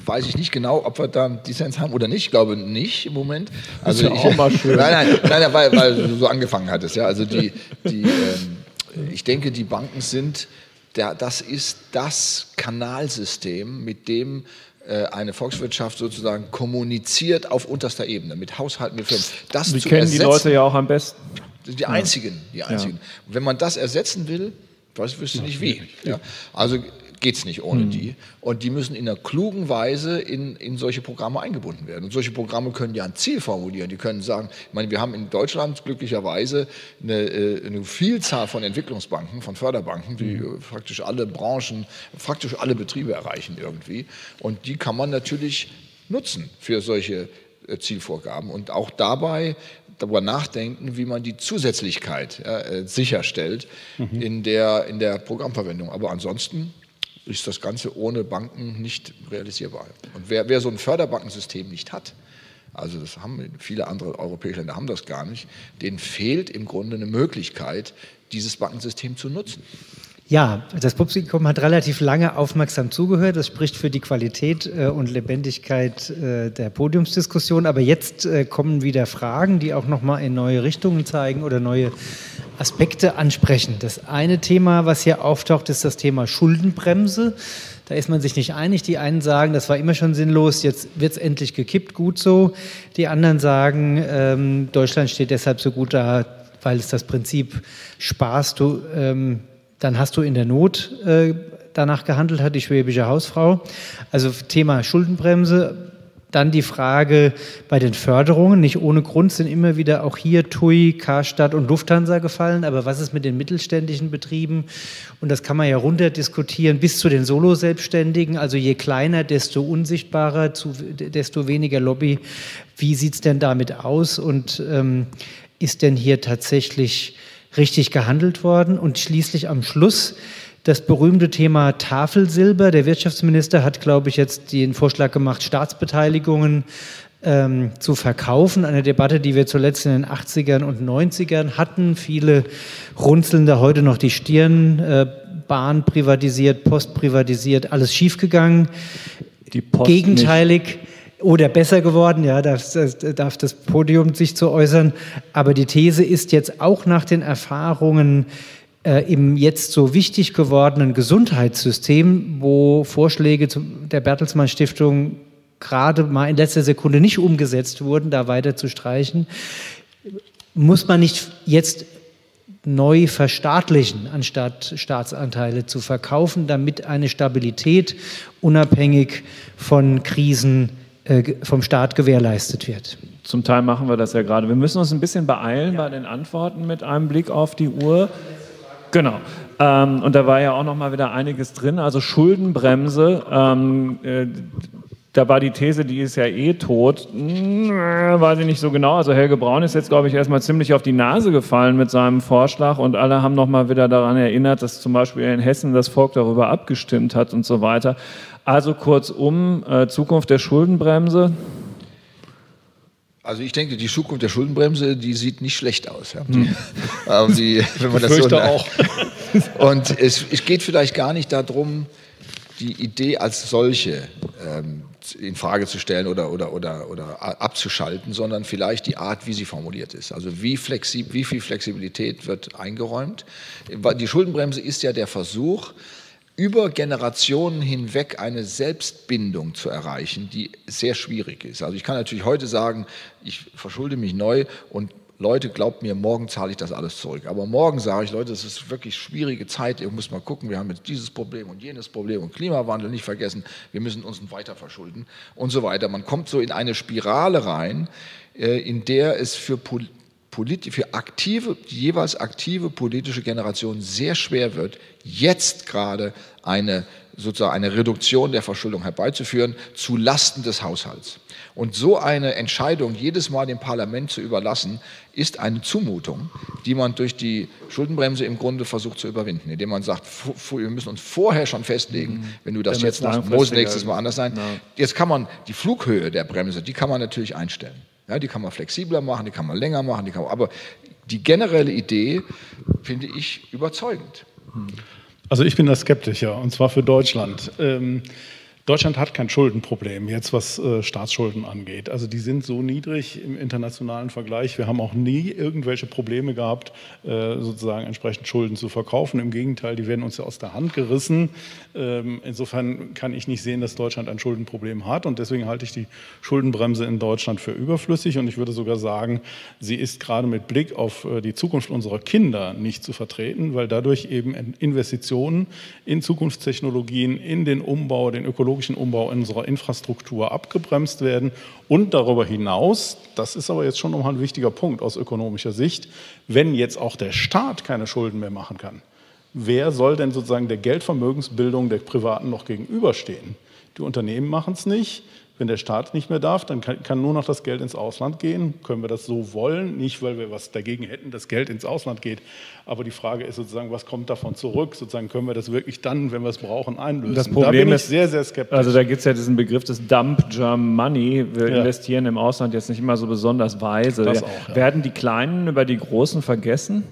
weiß ich nicht genau, ob wir da einen Dissens haben oder nicht. Ich glaube nicht im Moment. Also ist ja ich, auch mal schön. Nein, nein, nein, weil, weil du so angefangen hattest. Ja, also die, die ähm, ich denke, die Banken sind, der, das ist das Kanalsystem, mit dem äh, eine Volkswirtschaft sozusagen kommuniziert auf unterster Ebene mit Haushalten, mit Firmen. Das Wir kennen ersetzen, die Leute ja auch am besten. Die einzigen, die einzigen. Ja. Wenn man das ersetzen will, weiß, wüsste ja, nicht wie. Ja. Also geht es nicht ohne mhm. die. Und die müssen in einer klugen Weise in, in solche Programme eingebunden werden. Und solche Programme können ja ein Ziel formulieren. Die können sagen, ich meine, wir haben in Deutschland glücklicherweise eine, äh, eine Vielzahl von Entwicklungsbanken, von Förderbanken, die mhm. praktisch alle Branchen, praktisch alle Betriebe erreichen irgendwie. Und die kann man natürlich nutzen für solche äh, Zielvorgaben und auch dabei darüber nachdenken, wie man die Zusätzlichkeit äh, sicherstellt mhm. in, der, in der Programmverwendung. Aber ansonsten ist das Ganze ohne Banken nicht realisierbar. Und wer, wer so ein Förderbankensystem nicht hat, also das haben viele andere europäische Länder haben das gar nicht, denen fehlt im Grunde eine Möglichkeit, dieses Bankensystem zu nutzen. Ja, das Publikum hat relativ lange aufmerksam zugehört. Das spricht für die Qualität äh, und Lebendigkeit äh, der Podiumsdiskussion. Aber jetzt äh, kommen wieder Fragen, die auch nochmal in neue Richtungen zeigen oder neue Aspekte ansprechen. Das eine Thema, was hier auftaucht, ist das Thema Schuldenbremse. Da ist man sich nicht einig. Die einen sagen, das war immer schon sinnlos, jetzt wird es endlich gekippt, gut so. Die anderen sagen, ähm, Deutschland steht deshalb so gut da, weil es das Prinzip sparst du ähm, dann hast du in der Not äh, danach gehandelt, hat die schwäbische Hausfrau. Also Thema Schuldenbremse. Dann die Frage bei den Förderungen. Nicht ohne Grund sind immer wieder auch hier TUI, Karstadt und Lufthansa gefallen. Aber was ist mit den mittelständischen Betrieben? Und das kann man ja runter diskutieren bis zu den Solo-Selbstständigen. Also je kleiner, desto unsichtbarer, desto weniger Lobby. Wie sieht es denn damit aus? Und ähm, ist denn hier tatsächlich richtig gehandelt worden. Und schließlich am Schluss das berühmte Thema Tafelsilber. Der Wirtschaftsminister hat, glaube ich, jetzt den Vorschlag gemacht, Staatsbeteiligungen ähm, zu verkaufen. Eine Debatte, die wir zuletzt in den 80ern und 90ern hatten. Viele runzeln da heute noch die Stirn. Äh, Bahn privatisiert, Post privatisiert, alles schiefgegangen. Die Post Gegenteilig. Nicht oder besser geworden, ja, darf, darf das Podium sich zu äußern. Aber die These ist jetzt auch nach den Erfahrungen äh, im jetzt so wichtig gewordenen Gesundheitssystem, wo Vorschläge der Bertelsmann Stiftung gerade mal in letzter Sekunde nicht umgesetzt wurden, da weiter zu streichen. Muss man nicht jetzt neu verstaatlichen, anstatt Staatsanteile zu verkaufen, damit eine Stabilität unabhängig von Krisen vom Staat gewährleistet wird? Zum Teil machen wir das ja gerade. Wir müssen uns ein bisschen beeilen ja. bei den Antworten mit einem Blick auf die Uhr. Genau. Ähm, und da war ja auch noch mal wieder einiges drin. Also Schuldenbremse. Ähm, äh, da war die These, die ist ja eh tot. Hm, weiß ich nicht so genau. Also Helge Braun ist jetzt, glaube ich, erstmal ziemlich auf die Nase gefallen mit seinem Vorschlag und alle haben noch mal wieder daran erinnert, dass zum Beispiel in Hessen das Volk darüber abgestimmt hat und so weiter. Also kurzum, äh, Zukunft der Schuldenbremse. Also ich denke, die Zukunft der Schuldenbremse, die sieht nicht schlecht aus. Ja. Ähm, die, wenn man das so auch. Und es, es, geht vielleicht gar nicht darum, die Idee als solche ähm, in Frage zu stellen oder, oder, oder, oder abzuschalten, sondern vielleicht die Art, wie sie formuliert ist. Also wie, flexib, wie viel Flexibilität wird eingeräumt. Die Schuldenbremse ist ja der Versuch, über Generationen hinweg eine Selbstbindung zu erreichen, die sehr schwierig ist. Also ich kann natürlich heute sagen, ich verschulde mich neu und Leute, glaubt mir, morgen zahle ich das alles zurück. Aber morgen sage ich, Leute, es ist wirklich schwierige Zeit. Ihr müsst mal gucken, wir haben jetzt dieses Problem und jenes Problem und Klimawandel nicht vergessen. Wir müssen uns weiter verschulden und so weiter. Man kommt so in eine Spirale rein, äh, in der es für für aktive, jeweils aktive politische Generationen sehr schwer wird, jetzt gerade eine, sozusagen eine Reduktion der Verschuldung herbeizuführen, zu Lasten des Haushalts. Und so eine Entscheidung jedes Mal dem Parlament zu überlassen, ist eine Zumutung, die man durch die Schuldenbremse im Grunde versucht zu überwinden, indem man sagt, wir müssen uns vorher schon festlegen, mhm. wenn du das Damit jetzt machst, muss nächstes Mal anders sein. Ja. Jetzt kann man die Flughöhe der Bremse, die kann man natürlich einstellen. Ja, die kann man flexibler machen, die kann man länger machen, die kann man, aber die generelle Idee finde ich überzeugend. Also ich bin da skeptischer, und zwar für Deutschland. Ähm, Deutschland hat kein Schuldenproblem, jetzt was äh, Staatsschulden angeht. Also die sind so niedrig im internationalen Vergleich. Wir haben auch nie irgendwelche Probleme gehabt, äh, sozusagen entsprechend Schulden zu verkaufen. Im Gegenteil, die werden uns ja aus der Hand gerissen. Ähm, insofern kann ich nicht sehen, dass Deutschland ein Schuldenproblem hat. Und deswegen halte ich die Schuldenbremse in Deutschland für überflüssig. Und ich würde sogar sagen, sie ist gerade mit Blick auf äh, die Zukunft unserer Kinder nicht zu vertreten, weil dadurch eben Investitionen in Zukunftstechnologien, in den Umbau, den ökologischen technologischen Umbau unserer Infrastruktur abgebremst werden. Und darüber hinaus, das ist aber jetzt schon nochmal ein wichtiger Punkt aus ökonomischer Sicht, wenn jetzt auch der Staat keine Schulden mehr machen kann, wer soll denn sozusagen der Geldvermögensbildung der Privaten noch gegenüberstehen? Die Unternehmen machen es nicht, wenn der Staat nicht mehr darf, dann kann, kann, nur noch das Geld ins Ausland gehen. Können wir das so wollen? Nicht, weil wir was dagegen hätten, dass Geld ins Ausland geht. Aber die Frage ist sozusagen, was kommt davon zurück? Sozusagen können wir das wirklich dann, wenn wir es brauchen, einlösen? Das Problem da bin ist, sehr, sehr skeptisch. Also da gibt es ja diesen Begriff des Dump German Money. Wir ja. investieren im Ausland jetzt nicht immer so besonders weise. Auch, ja. Werden die Kleinen über die Großen vergessen?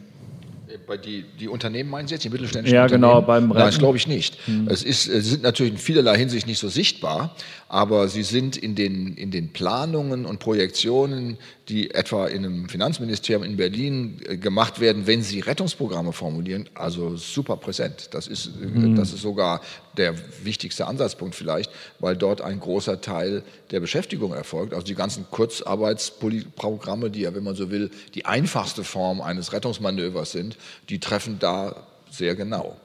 Bei die, die Unternehmen meinen Sie jetzt, die mittelständischen ja, Unternehmen? Ja, genau, beim Rennen. Nein, das glaube ich nicht. Hm. Es, ist, es sind natürlich in vielerlei Hinsicht nicht so sichtbar, aber sie sind in den, in den Planungen und Projektionen, die etwa in einem Finanzministerium in Berlin äh, gemacht werden, wenn sie Rettungsprogramme formulieren, also super präsent. Das ist, mhm. das ist sogar der wichtigste Ansatzpunkt vielleicht, weil dort ein großer Teil der Beschäftigung erfolgt. Also die ganzen Kurzarbeitsprogramme, die ja, wenn man so will, die einfachste Form eines Rettungsmanövers sind, die treffen da sehr genau.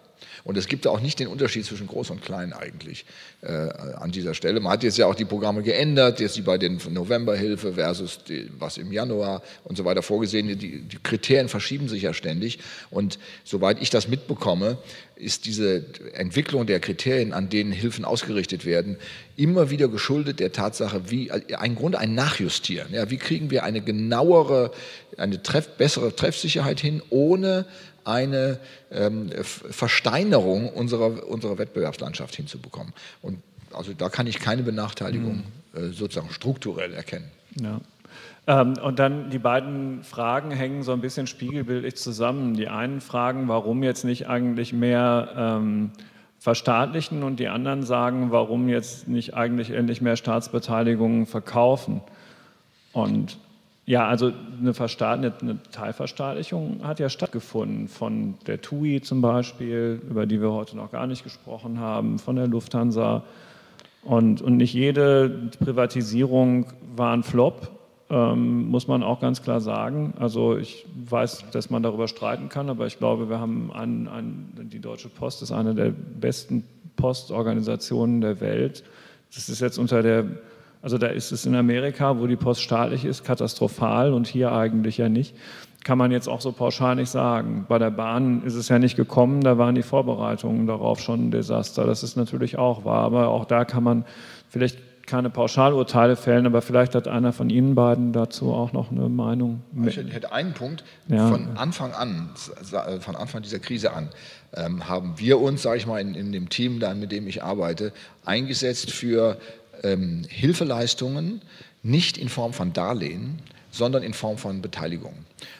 Und es gibt auch nicht den Unterschied zwischen groß und klein eigentlich äh, an dieser Stelle. Man hat jetzt ja auch die Programme geändert, jetzt die bei den Novemberhilfe versus die, was im Januar und so weiter vorgesehen. Die, die Kriterien verschieben sich ja ständig. Und soweit ich das mitbekomme, ist diese Entwicklung der Kriterien, an denen Hilfen ausgerichtet werden, immer wieder geschuldet der Tatsache, wie ein Grunde ein Nachjustieren. Ja, wie kriegen wir eine genauere, eine treff, bessere Treffsicherheit hin, ohne eine ähm, Versteinerung unserer, unserer Wettbewerbslandschaft hinzubekommen. Und also da kann ich keine Benachteiligung mhm. äh, sozusagen strukturell erkennen. Ja. Ähm, und dann die beiden Fragen hängen so ein bisschen spiegelbildlich zusammen. Die einen fragen, warum jetzt nicht eigentlich mehr ähm, verstaatlichen und die anderen sagen, warum jetzt nicht eigentlich endlich mehr Staatsbeteiligungen verkaufen. Und ja, also eine, eine, Teilverstaatlichung hat ja stattgefunden von der TUI zum Beispiel, über die wir heute noch gar nicht gesprochen haben, von der Lufthansa. Und, und nicht jede Privatisierung war ein Flop, ähm, muss man auch ganz klar sagen. Also ich weiß, dass man darüber streiten kann, aber ich glaube, wir haben ein, ein, die Deutsche Post ist eine der besten Postorganisationen der Welt. Das ist jetzt unter der, also da ist es in Amerika, wo die Post staatlich ist, katastrophal und hier eigentlich ja nicht. Kann man jetzt auch so pauschal nicht sagen. Bei der Bahn ist es ja nicht gekommen, da waren die Vorbereitungen darauf schon ein Desaster. Das ist natürlich auch wahr, aber auch da kann man vielleicht keine Pauschalurteile fällen, aber vielleicht hat einer von Ihnen beiden dazu auch noch eine Meinung. Ich hätte einen Punkt. Ja. Von Anfang an, von Anfang dieser Krise an, ähm, haben wir uns, sage ich mal, in, in, dem Team, dann, mit dem ich arbeite, eingesetzt für ähm, Hilfeleistungen, nicht in Form von Darlehen, sondern in Form von Beteiligung.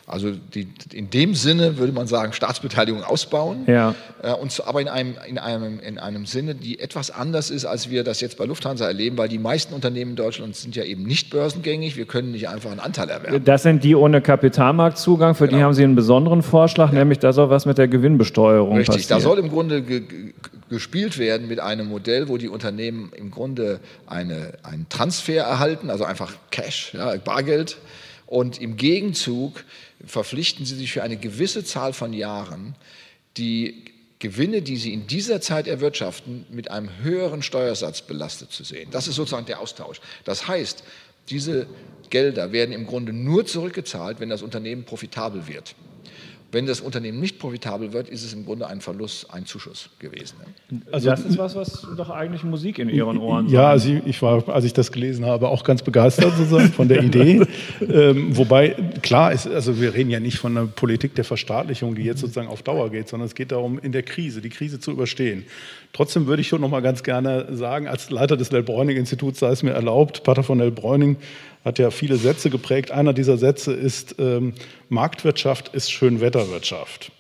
Also die, in dem Sinne würde man sagen, Staatsbeteiligung ausbauen, ja. äh, und, aber in einem, in, einem, in einem Sinne, die etwas anders ist, als wir das jetzt bei Lufthansa erleben, weil die meisten Unternehmen in Deutschland sind ja eben nicht börsengängig, wir können nicht einfach einen Anteil erwerben. Das sind die ohne Kapitalmarktzugang, für genau. die haben Sie einen besonderen Vorschlag, ja. nämlich da soll was mit der Gewinnbesteuerung Richtig, passieren. da soll im Grunde gespielt werden mit einem Modell, wo die Unternehmen im Grunde eine, einen Transfer erhalten, also einfach Cash, ja, Bargeld, und im Gegenzug verpflichten sie sich für eine gewisse Zahl von Jahren, die Gewinne, die sie in dieser Zeit erwirtschaften, mit einem höheren Steuersatz belastet zu sehen. Das ist sozusagen der Austausch. Das heißt, diese Gelder werden im Grunde nur zurückgezahlt, wenn das Unternehmen profitabel wird. Wenn das Unternehmen nicht profitabel wird, ist es im Grunde ein Verlust, ein Zuschuss gewesen. Also das ist was, was doch eigentlich Musik in Ihren Ohren Ja, also ich war, als ich das gelesen habe, auch ganz begeistert sozusagen von der Idee. ähm, wobei klar ist, also wir reden ja nicht von einer Politik der Verstaatlichung, die jetzt sozusagen auf Dauer geht, sondern es geht darum, in der Krise, die Krise zu überstehen. Trotzdem würde ich schon noch mal ganz gerne sagen, als Leiter des Lell-Bräuning-Instituts sei es mir erlaubt, Pater von Lell-Bräuning hat ja viele Sätze geprägt. Einer dieser Sätze ist, ähm, Marktwirtschaft ist Schönwetterwirtschaft.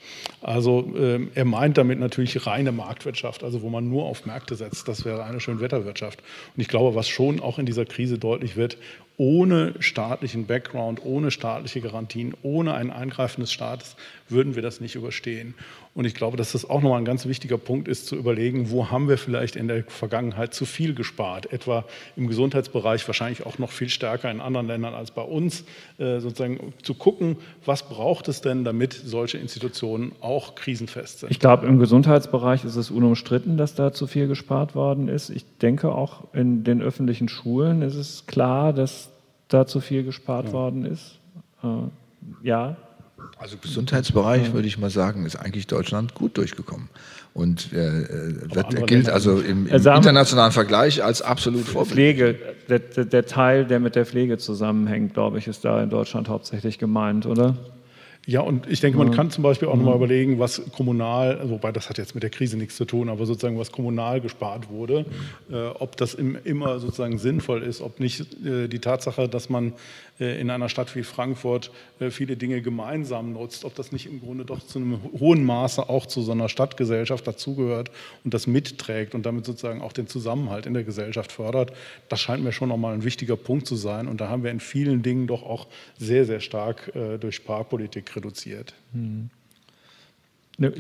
Also ähm, er meint damit natürlich reine Marktwirtschaft, also wo man nur auf Märkte setzt. Das wäre eine Schönwetterwirtschaft. Und ich glaube, was schon auch in dieser Krise deutlich wird, ohne staatlichen Background, ohne staatliche Garantien, ohne ein Eingreifen des Staates würden wir das nicht überstehen. Und ich glaube, dass das auch nochmal ein ganz wichtiger Punkt ist, zu überlegen, wo haben wir vielleicht in der Vergangenheit zu viel gespart, etwa im Gesundheitsbereich, wahrscheinlich auch noch viel stärker in anderen Ländern als bei uns, äh, sozusagen zu gucken, was braucht es denn, damit solche Institutionen auch krisenfest sind. Ich glaube, im Gesundheitsbereich ist es unumstritten, dass da zu viel gespart worden ist. Ich denke, auch in den öffentlichen Schulen ist es klar, dass da zu viel gespart ja. worden ist. Äh, ja, also Gesundheitsbereich würde ich mal sagen, ist eigentlich Deutschland gut durchgekommen und äh, wird, gilt also im, im internationalen Vergleich als absolut vorbildlich. Pflege, der, der, Teil, der mit der Pflege zusammenhängt, glaube ich, ist da in Deutschland hauptsächlich gemeint, oder? Ja, und ich denke, man kann zum Beispiel auch nochmal überlegen, was kommunal, wobei das hat jetzt mit der Krise nichts zu tun, aber sozusagen was kommunal gespart wurde, äh, ob das im, immer sozusagen sinnvoll ist, ob nicht äh, die Tatsache, dass man äh, in einer Stadt wie Frankfurt äh, viele Dinge gemeinsam nutzt, ob das nicht im Grunde doch zu einem hohen Maße auch zu so einer Stadtgesellschaft dazugehört und das mitträgt und damit sozusagen auch den Zusammenhalt in der Gesellschaft fördert, das scheint mir schon nochmal ein wichtiger Punkt zu sein. Und da haben wir in vielen Dingen doch auch sehr, sehr stark äh, durch Sparpolitik reduziert. Hm. Ja.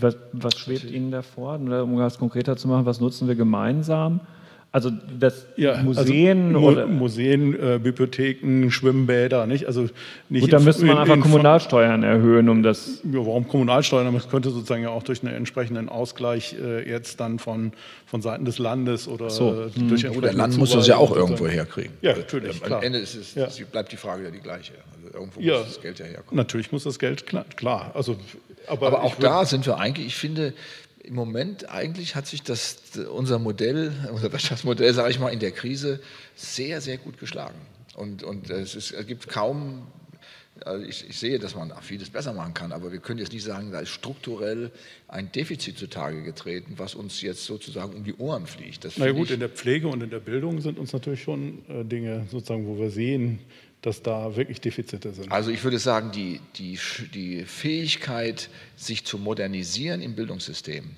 Was, was, schwebt Ihnen davor, um das konkreter zu machen? Was nutzen wir gemeinsam? Also das ja, Museen also oder Museen, äh, Bibliotheken, Schwimmbäder, nicht? Also nicht Gut, da müsste man einfach Kommunalsteuern erhöhen, um das. Ja, warum Kommunalsteuern? Das könnte sozusagen ja auch durch einen entsprechenden Ausgleich äh, jetzt dann von, von Seiten des Landes oder so. äh, durch hm. Der Land muss das ja auch irgendwo herkriegen. Ja, natürlich. Am Ende ist es, ja. bleibt die Frage ja die gleiche. Also irgendwo ja, muss das Geld ja herkommen. Natürlich muss das Geld klar. klar. Also, aber, aber auch da sind wir eigentlich, ich finde, im Moment eigentlich hat sich das, unser Modell, unser Wirtschaftsmodell, sage ich mal, in der Krise sehr, sehr gut geschlagen. Und, und es, ist, es gibt kaum, also ich, ich, sehe, dass man vieles besser machen kann, aber wir können jetzt nicht sagen, da ist strukturell ein Defizit zutage getreten, was uns jetzt sozusagen um die Ohren fliegt. Das Na gut, in der Pflege und in der Bildung sind uns natürlich schon äh, Dinge sozusagen, wo wir sehen, dass da wirklich Defizite sind. Also ich würde sagen, die, die, die Fähigkeit, sich zu modernisieren im Bildungssystem,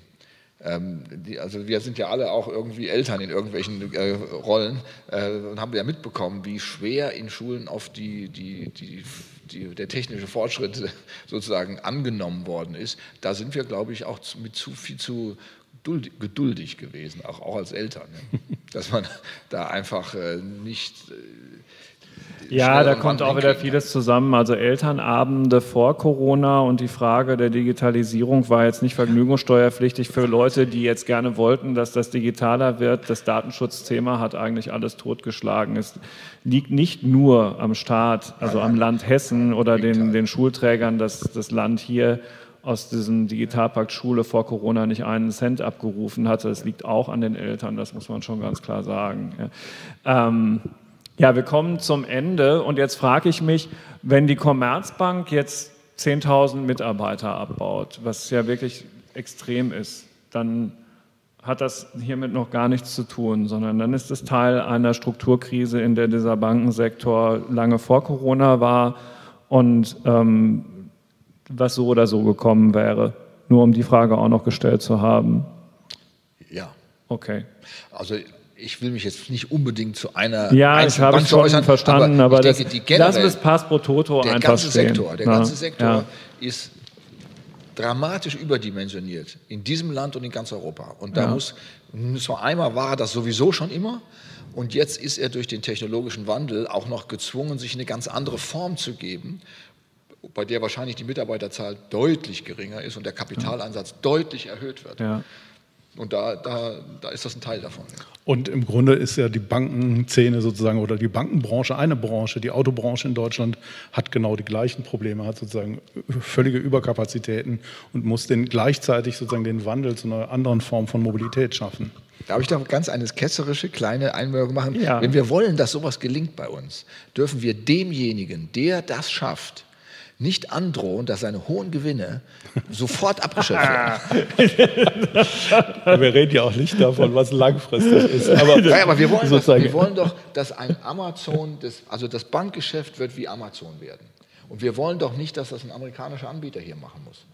ähm, die, also wir sind ja alle auch irgendwie Eltern in irgendwelchen äh, Rollen äh, und haben ja mitbekommen, wie schwer in Schulen oft die, die, die, die, der technische Fortschritt sozusagen angenommen worden ist. Da sind wir, glaube ich, auch mit zu viel zu geduldig gewesen, auch, auch als Eltern. Ja. dass man da einfach äh, nicht ja, da kommt auch wieder vieles zusammen. Also Elternabende vor Corona und die Frage der Digitalisierung war jetzt nicht vergnügungssteuerpflichtig für Leute, die jetzt gerne wollten, dass das digitaler wird. Das Datenschutzthema hat eigentlich alles totgeschlagen. Es liegt nicht nur am Staat, also am Land Hessen oder den, den Schulträgern, dass das Land hier aus diesem Digitalpakt Schule vor Corona nicht einen Cent abgerufen hatte. Es liegt auch an den Eltern, das muss man schon ganz klar sagen. Ja. Ähm, ja, wir kommen zum Ende und jetzt frage ich mich, wenn die Commerzbank jetzt 10.000 Mitarbeiter abbaut, was ja wirklich extrem ist, dann hat das hiermit noch gar nichts zu tun, sondern dann ist es Teil einer Strukturkrise, in der dieser Bankensektor lange vor Corona war und ähm, was so oder so gekommen wäre. Nur um die Frage auch noch gestellt zu haben. Ja. Okay. Also ich will mich jetzt nicht unbedingt zu einer ja, ich habe schon äußern, verstanden, aber, aber denke, das, lassen wir es Pass pro Toto der einfach ganze stehen. Sektor, Der ja. ganze Sektor ja. ist dramatisch überdimensioniert in diesem Land und in ganz Europa. Und da ja. muss, zwar einmal war das sowieso schon immer, und jetzt ist er durch den technologischen Wandel auch noch gezwungen, sich eine ganz andere Form zu geben, bei der wahrscheinlich die Mitarbeiterzahl deutlich geringer ist und der Kapitaleinsatz deutlich erhöht wird. Ja. Und da, da, da ist das ein Teil davon. Und im Grunde ist ja die Bankenszene sozusagen oder die Bankenbranche eine Branche. Die Autobranche in Deutschland hat genau die gleichen Probleme, hat sozusagen völlige Überkapazitäten und muss den gleichzeitig sozusagen den Wandel zu einer anderen Form von Mobilität schaffen. Darf ich da ganz eine ketzerische kleine Einwirkung machen? Ja. Wenn wir wollen, dass sowas gelingt bei uns, dürfen wir demjenigen, der das schafft, nicht androhen, dass seine hohen Gewinne sofort abgeschöpft werden. wir reden ja auch nicht davon, was langfristig ist. Aber, ja, aber wir, wollen das, wir wollen doch, dass ein Amazon, das, also das Bankgeschäft wird wie Amazon werden. Und wir wollen doch nicht, dass das ein amerikanischer Anbieter hier machen muss.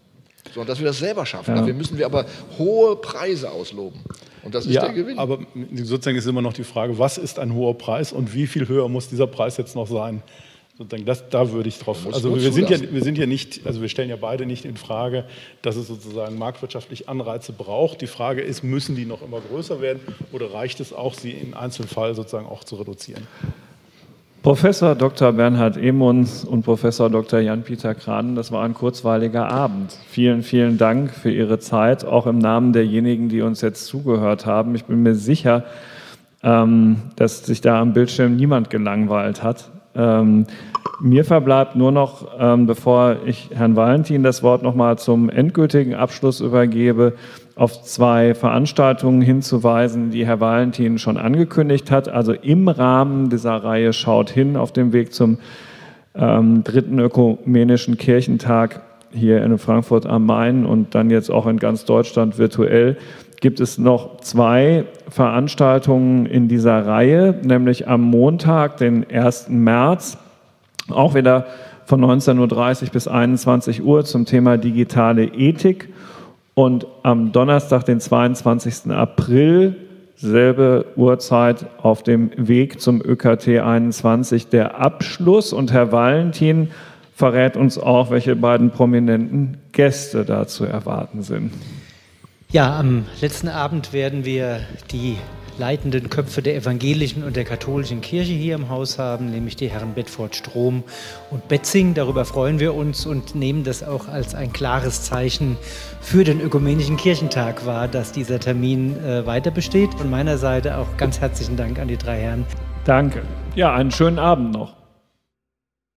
Sondern dass wir das selber schaffen. Ja. Dafür müssen wir aber hohe Preise ausloben. Und das ist ja, der Gewinn. Aber sozusagen ist immer noch die Frage, was ist ein hoher Preis und wie viel höher muss dieser Preis jetzt noch sein? Sozusagen das, da würde ich drauf. Also wir sind, ja, wir sind ja nicht, also wir stellen ja beide nicht in Frage, dass es sozusagen marktwirtschaftlich Anreize braucht. Die Frage ist, müssen die noch immer größer werden oder reicht es auch, sie im Einzelfall sozusagen auch zu reduzieren? Professor Dr. Bernhard Emunds und Professor Dr. Jan-Peter Kran, das war ein kurzweiliger Abend. Vielen, vielen Dank für Ihre Zeit, auch im Namen derjenigen, die uns jetzt zugehört haben. Ich bin mir sicher, ähm, dass sich da am Bildschirm niemand gelangweilt hat. Ähm, mir verbleibt nur noch, ähm, bevor ich Herrn Valentin das Wort nochmal zum endgültigen Abschluss übergebe, auf zwei Veranstaltungen hinzuweisen, die Herr Valentin schon angekündigt hat. Also im Rahmen dieser Reihe Schaut hin auf dem Weg zum ähm, dritten ökumenischen Kirchentag hier in Frankfurt am Main und dann jetzt auch in ganz Deutschland virtuell gibt es noch zwei Veranstaltungen in dieser Reihe, nämlich am Montag, den 1. März, auch wieder von 19.30 Uhr bis 21 Uhr zum Thema digitale Ethik und am Donnerstag, den 22. April, selbe Uhrzeit auf dem Weg zum ÖKT 21 der Abschluss und Herr Valentin verrät uns auch, welche beiden prominenten Gäste da zu erwarten sind. Ja, am letzten Abend werden wir die leitenden Köpfe der evangelischen und der katholischen Kirche hier im Haus haben, nämlich die Herren Bedford Strom und Betzing. Darüber freuen wir uns und nehmen das auch als ein klares Zeichen für den ökumenischen Kirchentag wahr, dass dieser Termin äh, weiter besteht. Von meiner Seite auch ganz herzlichen Dank an die drei Herren. Danke. Ja, einen schönen Abend noch.